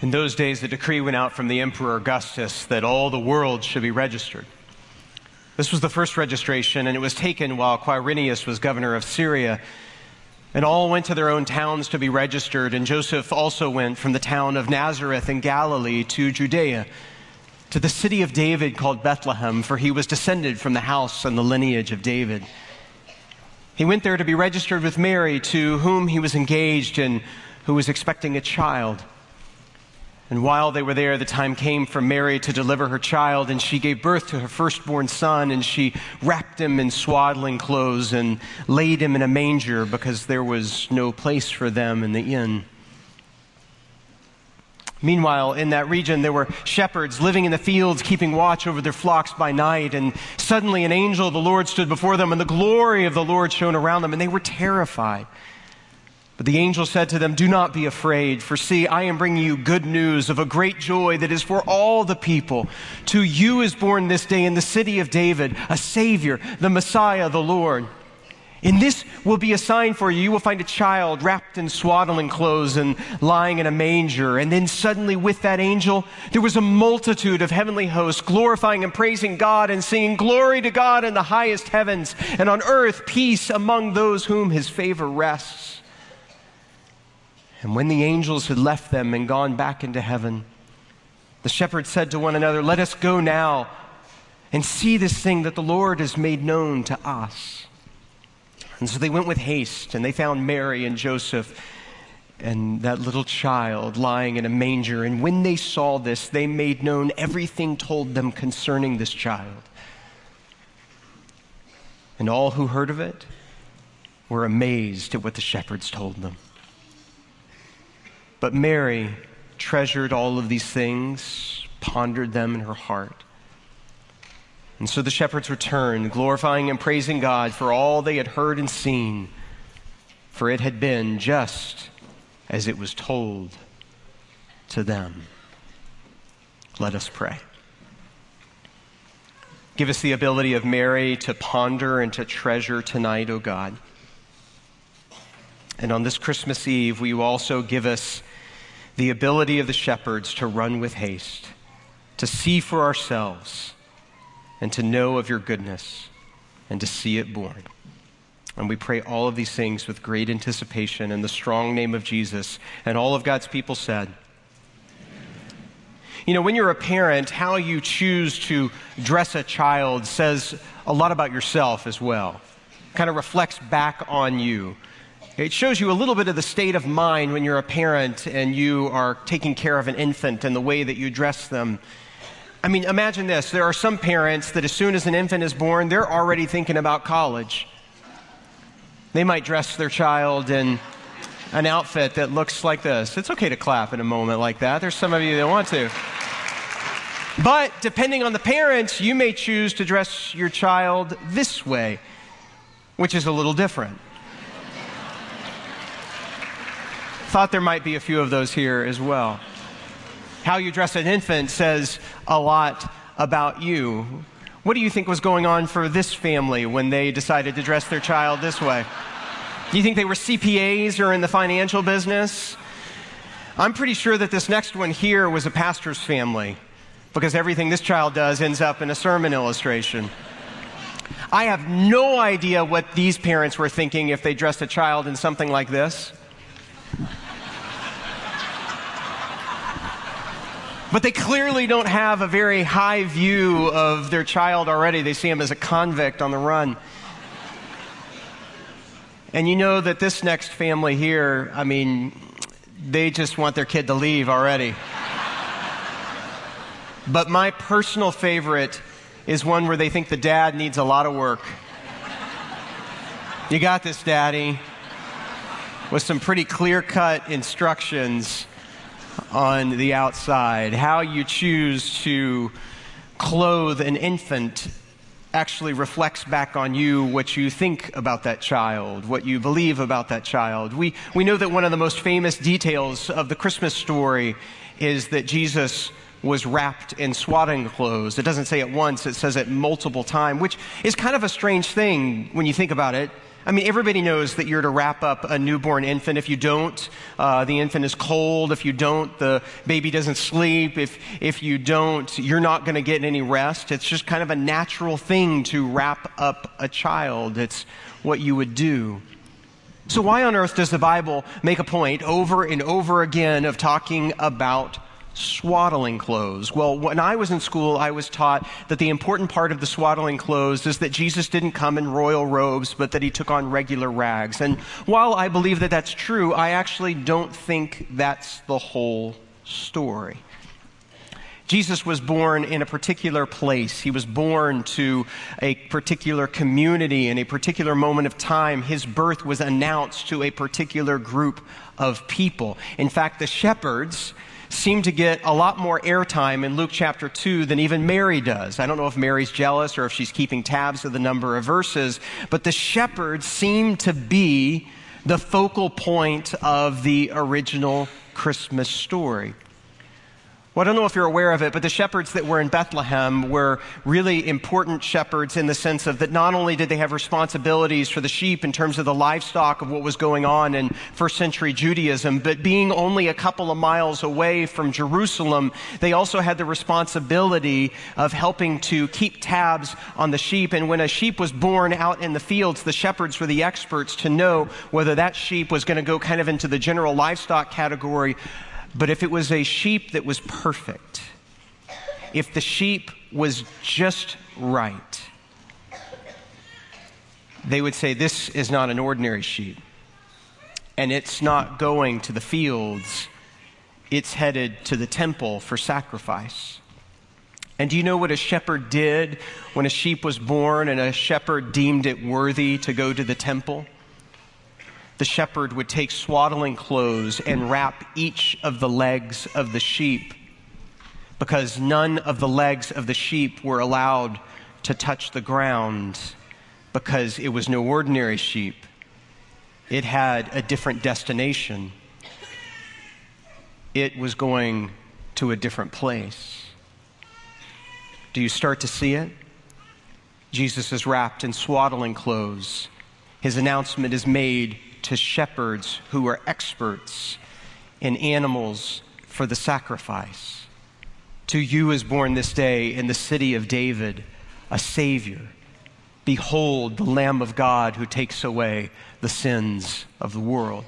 In those days, a decree went out from the Emperor Augustus that all the world should be registered. This was the first registration, and it was taken while Quirinius was governor of Syria. And all went to their own towns to be registered, and Joseph also went from the town of Nazareth in Galilee to Judea, to the city of David called Bethlehem, for he was descended from the house and the lineage of David. He went there to be registered with Mary, to whom he was engaged and who was expecting a child. And while they were there, the time came for Mary to deliver her child, and she gave birth to her firstborn son, and she wrapped him in swaddling clothes and laid him in a manger because there was no place for them in the inn. Meanwhile, in that region, there were shepherds living in the fields, keeping watch over their flocks by night. And suddenly, an angel of the Lord stood before them, and the glory of the Lord shone around them, and they were terrified. But the angel said to them, Do not be afraid, for see, I am bringing you good news of a great joy that is for all the people. To you is born this day in the city of David a Savior, the Messiah, the Lord. And this will be a sign for you. You will find a child wrapped in swaddling clothes and lying in a manger. And then suddenly, with that angel, there was a multitude of heavenly hosts glorifying and praising God and singing, Glory to God in the highest heavens, and on earth peace among those whom his favor rests. And when the angels had left them and gone back into heaven, the shepherds said to one another, Let us go now and see this thing that the Lord has made known to us. And so they went with haste, and they found Mary and Joseph and that little child lying in a manger. And when they saw this, they made known everything told them concerning this child. And all who heard of it were amazed at what the shepherds told them. But Mary treasured all of these things, pondered them in her heart. And so the shepherds returned, glorifying and praising God for all they had heard and seen, for it had been just as it was told to them. Let us pray. Give us the ability of Mary to ponder and to treasure tonight, O God. And on this Christmas Eve, will you also give us the ability of the shepherds to run with haste, to see for ourselves, and to know of your goodness, and to see it born. And we pray all of these things with great anticipation in the strong name of Jesus. And all of God's people said, you know, when you're a parent, how you choose to dress a child says a lot about yourself as well. Kind of reflects back on you. It shows you a little bit of the state of mind when you're a parent and you are taking care of an infant and the way that you dress them. I mean, imagine this. There are some parents that as soon as an infant is born, they're already thinking about college. They might dress their child in an outfit that looks like this. It's okay to clap in a moment like that. There's some of you that want to. But depending on the parents, you may choose to dress your child this way, which is a little different. Thought there might be a few of those here as well. How you dress an infant says a lot about you. What do you think was going on for this family when they decided to dress their child this way? Do you think they were CPAs or in the financial business? I'm pretty sure that this next one here was a pastor's family because everything this child does ends up in a sermon illustration. I have no idea what these parents were thinking if they dressed a child in something like this. But they clearly don't have a very high view of their child already. They see him as a convict on the run. And you know that this next family here, I mean, they just want their kid to leave already. but my personal favorite is one where they think the dad needs a lot of work. You got this, daddy with some pretty clear cut instructions on the outside. How you choose to clothe an infant actually reflects back on you what you think about that child, what you believe about that child. We, we know that one of the most famous details of the Christmas story is that Jesus was wrapped in swaddling clothes. It doesn't say it once, it says it multiple times, which is kind of a strange thing when you think about it I mean, everybody knows that you're to wrap up a newborn infant. If you don't, uh, the infant is cold. If you don't, the baby doesn't sleep. If, if you don't, you're not going to get any rest. It's just kind of a natural thing to wrap up a child. It's what you would do. So, why on earth does the Bible make a point over and over again of talking about swaddling clothes. Well, when I was in school, I was taught that the important part of the swaddling clothes is that Jesus didn't come in royal robes, but that he took on regular rags. And while I believe that that's true, I actually don't think that's the whole story. Jesus was born in a particular place. He was born to a particular community in a particular moment of time. His birth was announced to a particular group of people. In fact, the shepherds seem to get a lot more airtime in Luke chapter 2 than even Mary does. I don't know if Mary's jealous or if she's keeping tabs of the number of verses, but the shepherds seem to be the focal point of the original Christmas story. Well, I don't know if you're aware of it, but the shepherds that were in Bethlehem were really important shepherds in the sense of that not only did they have responsibilities for the sheep in terms of the livestock of what was going on in first century Judaism, but being only a couple of miles away from Jerusalem, they also had the responsibility of helping to keep tabs on the sheep. And when a sheep was born out in the fields, the shepherds were the experts to know whether that sheep was going to go kind of into the general livestock category but if it was a sheep that was perfect, if the sheep was just right, they would say, This is not an ordinary sheep. And it's not going to the fields, it's headed to the temple for sacrifice. And do you know what a shepherd did when a sheep was born and a shepherd deemed it worthy to go to the temple? The shepherd would take swaddling clothes and wrap each of the legs of the sheep because none of the legs of the sheep were allowed to touch the ground because it was no ordinary sheep. It had a different destination. It was going to a different place. Do you start to see it? Jesus is wrapped in swaddling clothes. His announcement is made to shepherds who are experts in animals for the sacrifice. To you is born this day in the city of David a Savior. Behold, the Lamb of God who takes away the sins of the world.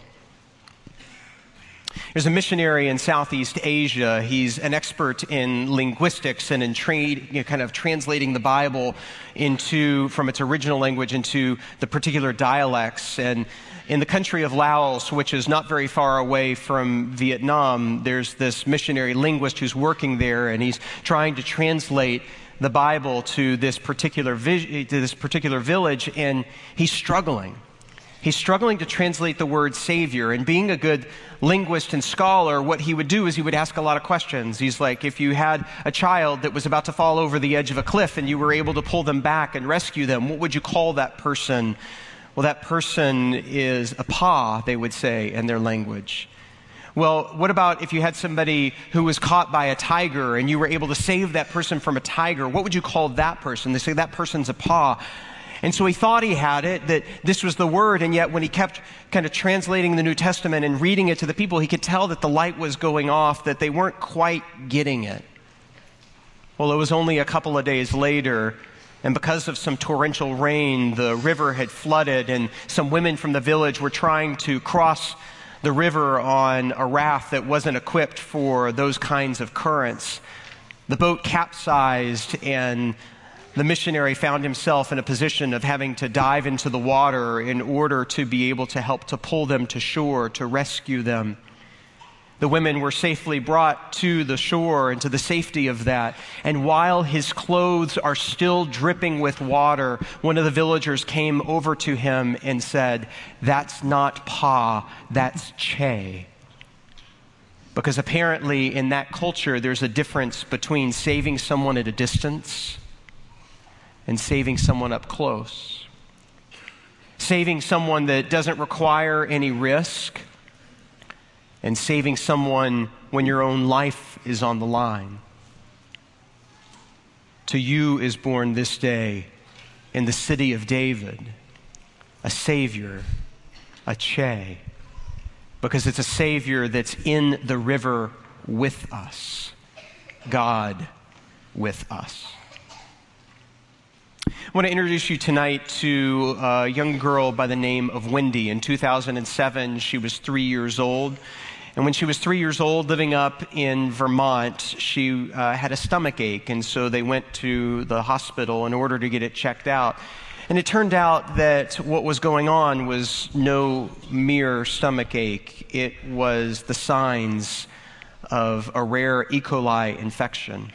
There's a missionary in Southeast Asia. He's an expert in linguistics and in you know, kind of translating the Bible into, from its original language into the particular dialects. And in the country of Laos, which is not very far away from Vietnam, there's this missionary linguist who's working there, and he's trying to translate the Bible to this particular, to this particular village, and he's struggling. He's struggling to translate the word Savior. And being a good linguist and scholar, what he would do is he would ask a lot of questions. He's like, if you had a child that was about to fall over the edge of a cliff and you were able to pull them back and rescue them, what would you call that person? Well, that person is a pa, they would say in their language. Well, what about if you had somebody who was caught by a tiger and you were able to save that person from a tiger? What would you call that person? They say that person's a pa. And so he thought he had it, that this was the word, and yet when he kept kind of translating the New Testament and reading it to the people, he could tell that the light was going off, that they weren't quite getting it. Well, it was only a couple of days later and because of some torrential rain, the river had flooded, and some women from the village were trying to cross the river on a raft that wasn't equipped for those kinds of currents. The boat capsized, and the missionary found himself in a position of having to dive into the water in order to be able to help to pull them to shore, to rescue them. The women were safely brought to the shore and to the safety of that. And while his clothes are still dripping with water, one of the villagers came over to him and said, That's not Pa, that's Che. Because apparently, in that culture, there's a difference between saving someone at a distance and saving someone up close. Saving someone that doesn't require any risk and saving someone when your own life is on the line. To you is born this day in the city of David a Savior, a Che, because it's a Savior that's in the river with us, God with us. I want to introduce you tonight to a young girl by the name of Wendy. In 2007, she was three years old. And when she was three years old, living up in Vermont, she uh, had a stomach ache. And so they went to the hospital in order to get it checked out. And it turned out that what was going on was no mere stomach ache, it was the signs of a rare E. coli infection.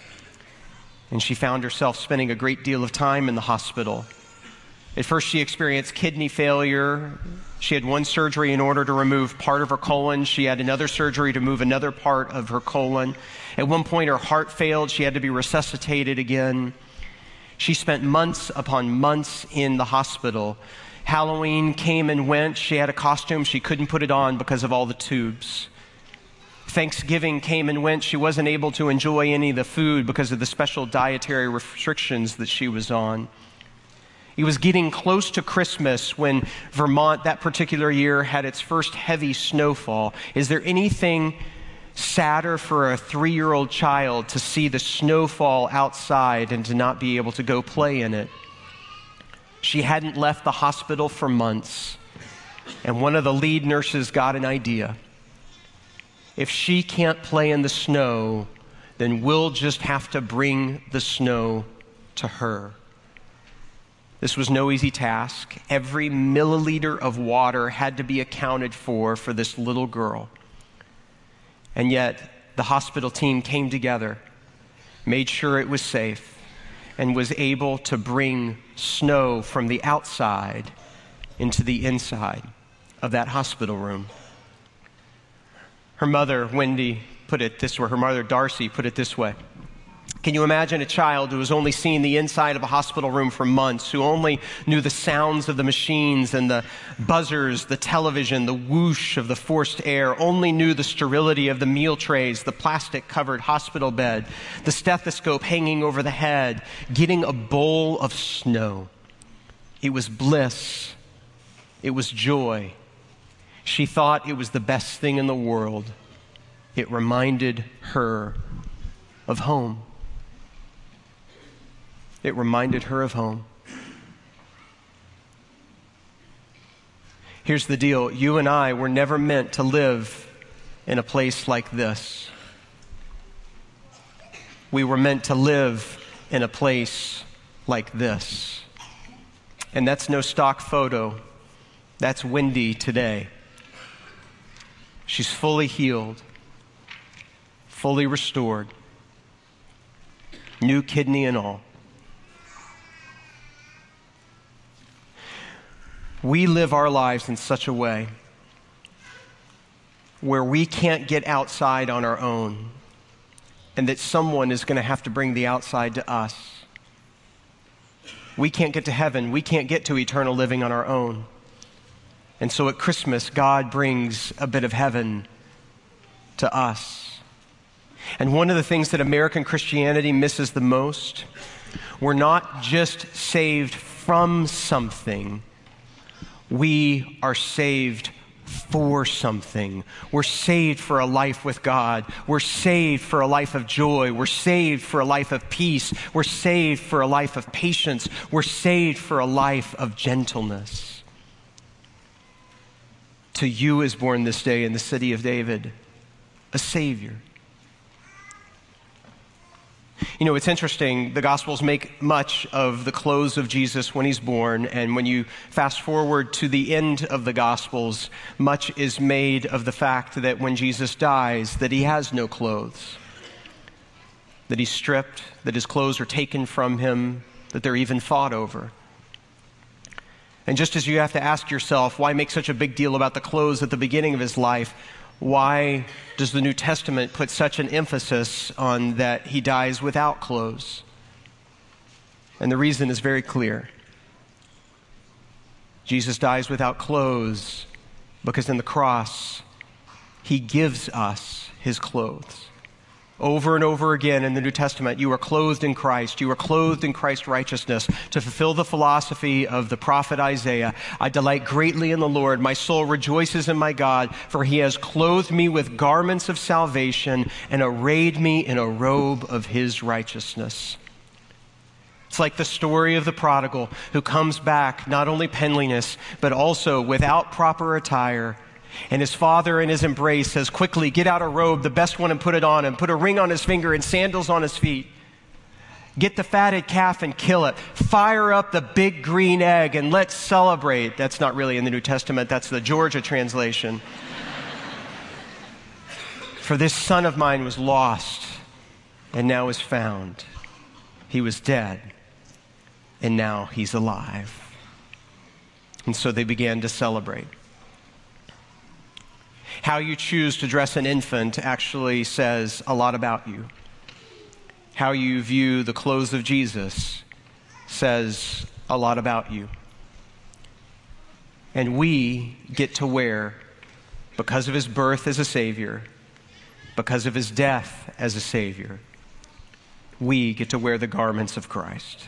And she found herself spending a great deal of time in the hospital. At first, she experienced kidney failure. She had one surgery in order to remove part of her colon. She had another surgery to move another part of her colon. At one point, her heart failed. She had to be resuscitated again. She spent months upon months in the hospital. Halloween came and went. She had a costume. She couldn't put it on because of all the tubes. Thanksgiving came and went. She wasn't able to enjoy any of the food because of the special dietary restrictions that she was on. It was getting close to Christmas when Vermont that particular year had its first heavy snowfall. Is there anything sadder for a three year old child to see the snowfall outside and to not be able to go play in it. She hadn't left the hospital for months, and one of the lead nurses got an idea. If she can't play in the snow, then we'll just have to bring the snow to her. This was no easy task. Every milliliter of water had to be accounted for for this little girl. And yet, the hospital team came together, made sure it was safe, and was able to bring snow from the outside into the inside of that hospital room. Her mother, Wendy, put it this way, her mother, Darcy, put it this way. Can you imagine a child who has only seen the inside of a hospital room for months, who only knew the sounds of the machines and the buzzers, the television, the whoosh of the forced air, only knew the sterility of the meal trays, the plastic covered hospital bed, the stethoscope hanging over the head, getting a bowl of snow? It was bliss. It was joy. She thought it was the best thing in the world. It reminded her of home it reminded her of home. Here's the deal you and I were never meant to live in a place like this. We were meant to live in a place like this. And that's no stock photo. That's Wendy today. She's fully healed, fully restored, new kidney and all. we live our lives in such a way where we can't get outside on our own and that someone is going to have to bring the outside to us. We can't get to heaven. We can't get to eternal living on our own. And so at Christmas, God brings a bit of heaven to us. And one of the things that American Christianity misses the most, we're not just saved from something we are saved for something. We're saved for a life with God. We're saved for a life of joy. We're saved for a life of peace. We're saved for a life of patience. We're saved for a life of gentleness. To you is born this day in the city of David a Savior you know, it's interesting. The Gospels make much of the clothes of Jesus when he's born. And when you fast forward to the end of the Gospels, much is made of the fact that when Jesus dies, that he has no clothes, that he's stripped, that his clothes are taken from him, that they're even fought over. And just as you have to ask yourself, why make such a big deal about the clothes at the beginning of his life? why does the New Testament put such an emphasis on that he dies without clothes? And the reason is very clear. Jesus dies without clothes because in the cross, he gives us his clothes. Over and over again in the New Testament, you are clothed in Christ. You are clothed in Christ's righteousness to fulfill the philosophy of the prophet Isaiah. I delight greatly in the Lord. My soul rejoices in my God, for he has clothed me with garments of salvation and arrayed me in a robe of his righteousness. It's like the story of the prodigal who comes back not only penniless, but also without proper attire and his father, in his embrace, says, Quickly, get out a robe, the best one, and put it on him. Put a ring on his finger and sandals on his feet. Get the fatted calf and kill it. Fire up the big green egg and let's celebrate. That's not really in the New Testament, that's the Georgia translation. For this son of mine was lost and now is found. He was dead and now he's alive. And so they began to celebrate. How you choose to dress an infant actually says a lot about you. How you view the clothes of Jesus says a lot about you. And we get to wear, because of his birth as a Savior, because of his death as a Savior, we get to wear the garments of Christ.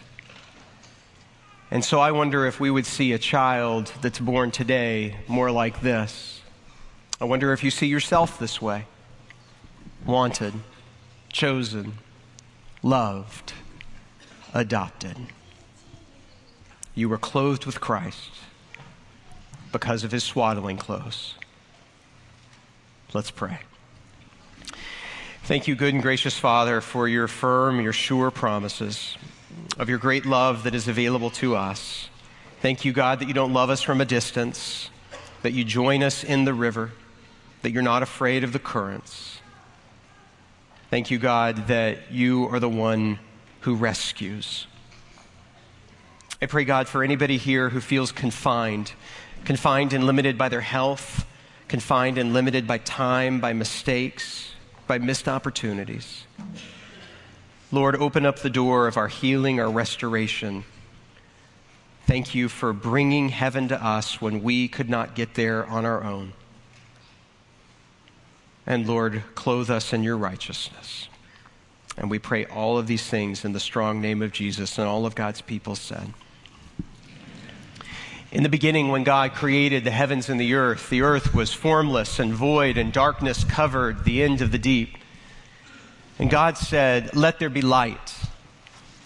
And so I wonder if we would see a child that's born today more like this I wonder if you see yourself this way wanted, chosen, loved, adopted. You were clothed with Christ because of his swaddling clothes. Let's pray. Thank you, good and gracious Father, for your firm, your sure promises of your great love that is available to us. Thank you, God, that you don't love us from a distance, that you join us in the river that you're not afraid of the currents. Thank you, God, that you are the one who rescues. I pray, God, for anybody here who feels confined, confined and limited by their health, confined and limited by time, by mistakes, by missed opportunities. Lord, open up the door of our healing, our restoration. Thank you for bringing heaven to us when we could not get there on our own. And Lord, clothe us in your righteousness. And we pray all of these things in the strong name of Jesus, and all of God's people said. In the beginning, when God created the heavens and the earth, the earth was formless and void, and darkness covered the end of the deep. And God said, Let there be light.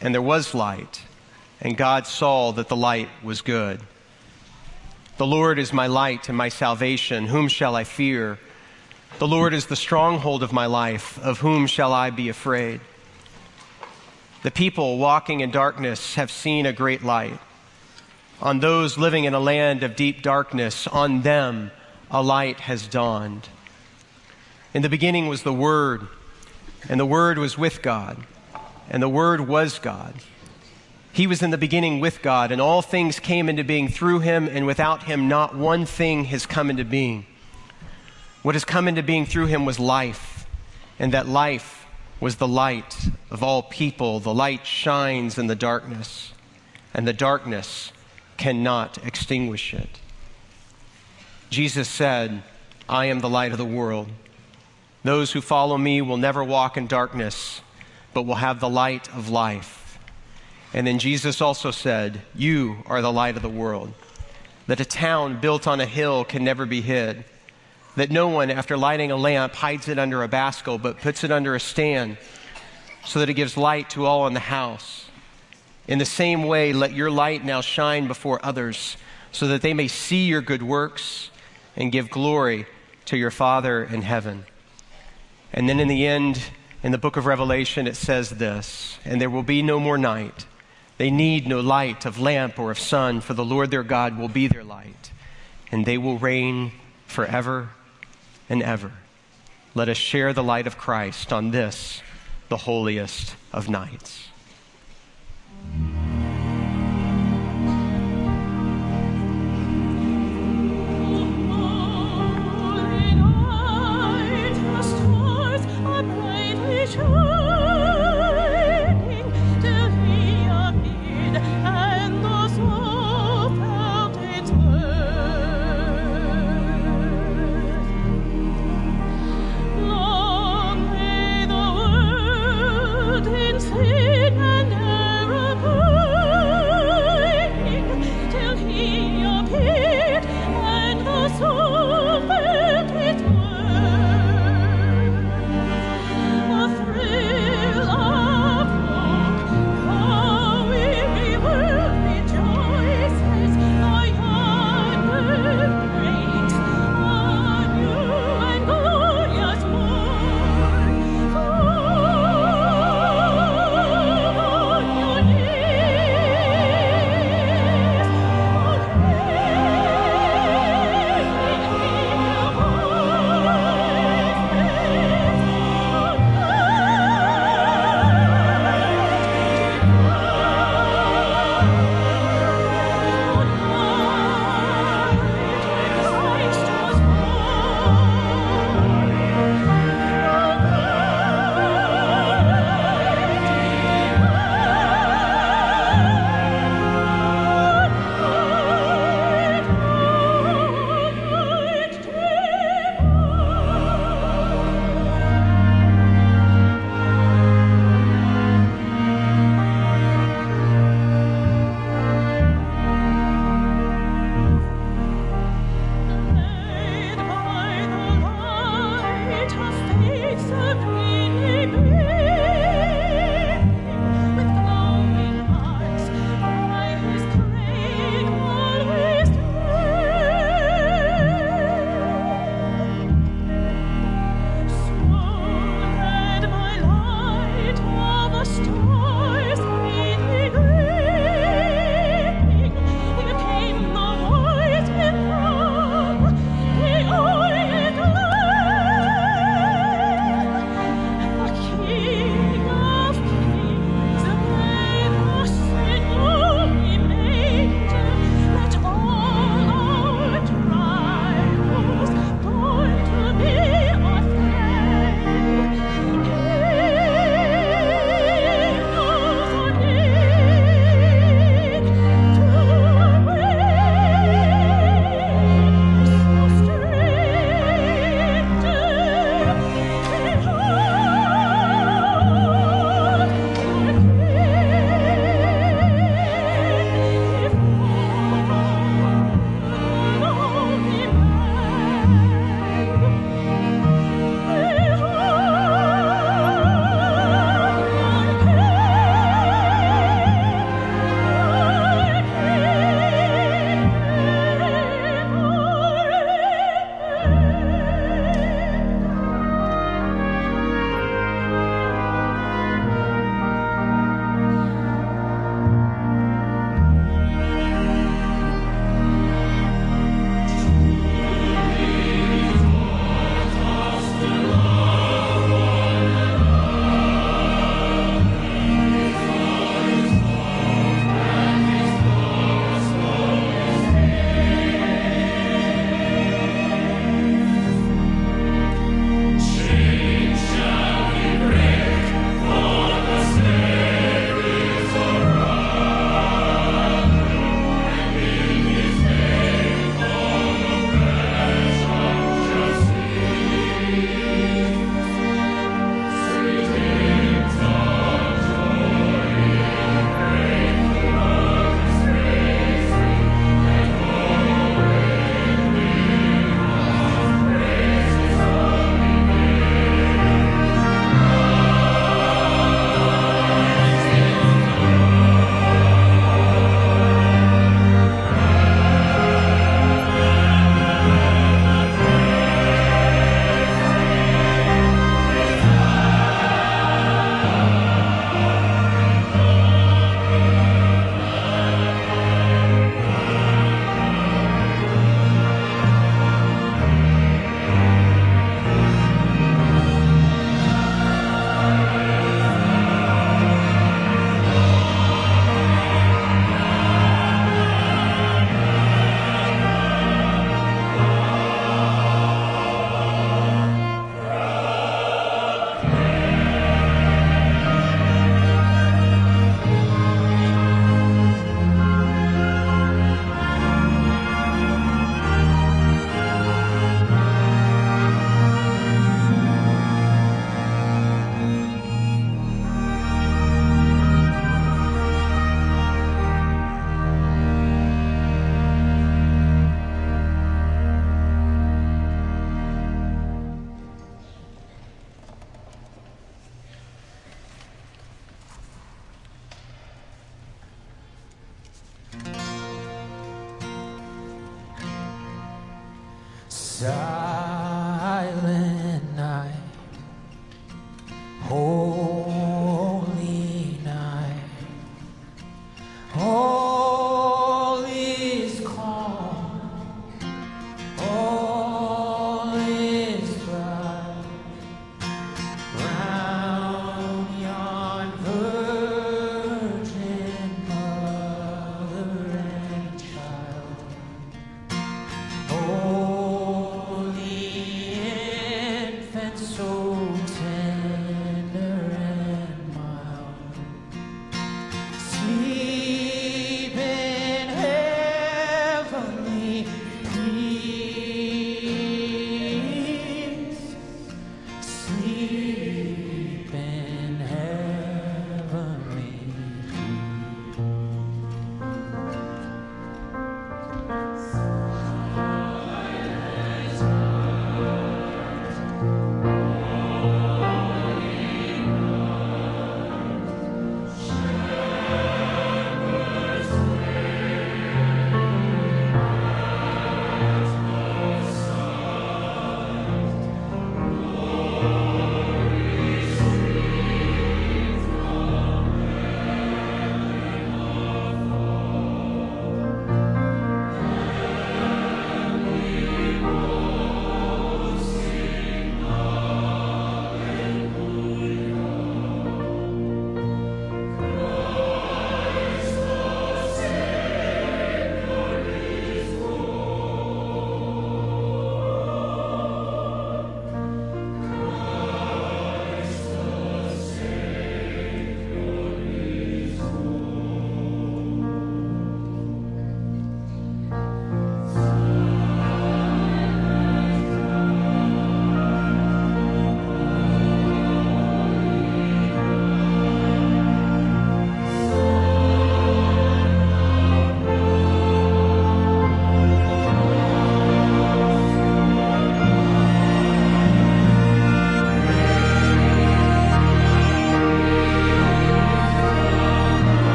And there was light. And God saw that the light was good. The Lord is my light and my salvation. Whom shall I fear? The Lord is the stronghold of my life. Of whom shall I be afraid? The people walking in darkness have seen a great light. On those living in a land of deep darkness, on them a light has dawned. In the beginning was the Word, and the Word was with God, and the Word was God. He was in the beginning with God, and all things came into being through him, and without him, not one thing has come into being. What has come into being through him was life, and that life was the light of all people. The light shines in the darkness, and the darkness cannot extinguish it. Jesus said, I am the light of the world. Those who follow me will never walk in darkness, but will have the light of life. And then Jesus also said, You are the light of the world. That a town built on a hill can never be hid that no one, after lighting a lamp, hides it under a basket, but puts it under a stand so that it gives light to all in the house. In the same way, let your light now shine before others so that they may see your good works and give glory to your Father in heaven. And then in the end, in the book of Revelation, it says this And there will be no more night. They need no light of lamp or of sun, for the Lord their God will be their light, and they will reign forever and ever. Let us share the light of Christ on this, the holiest of nights.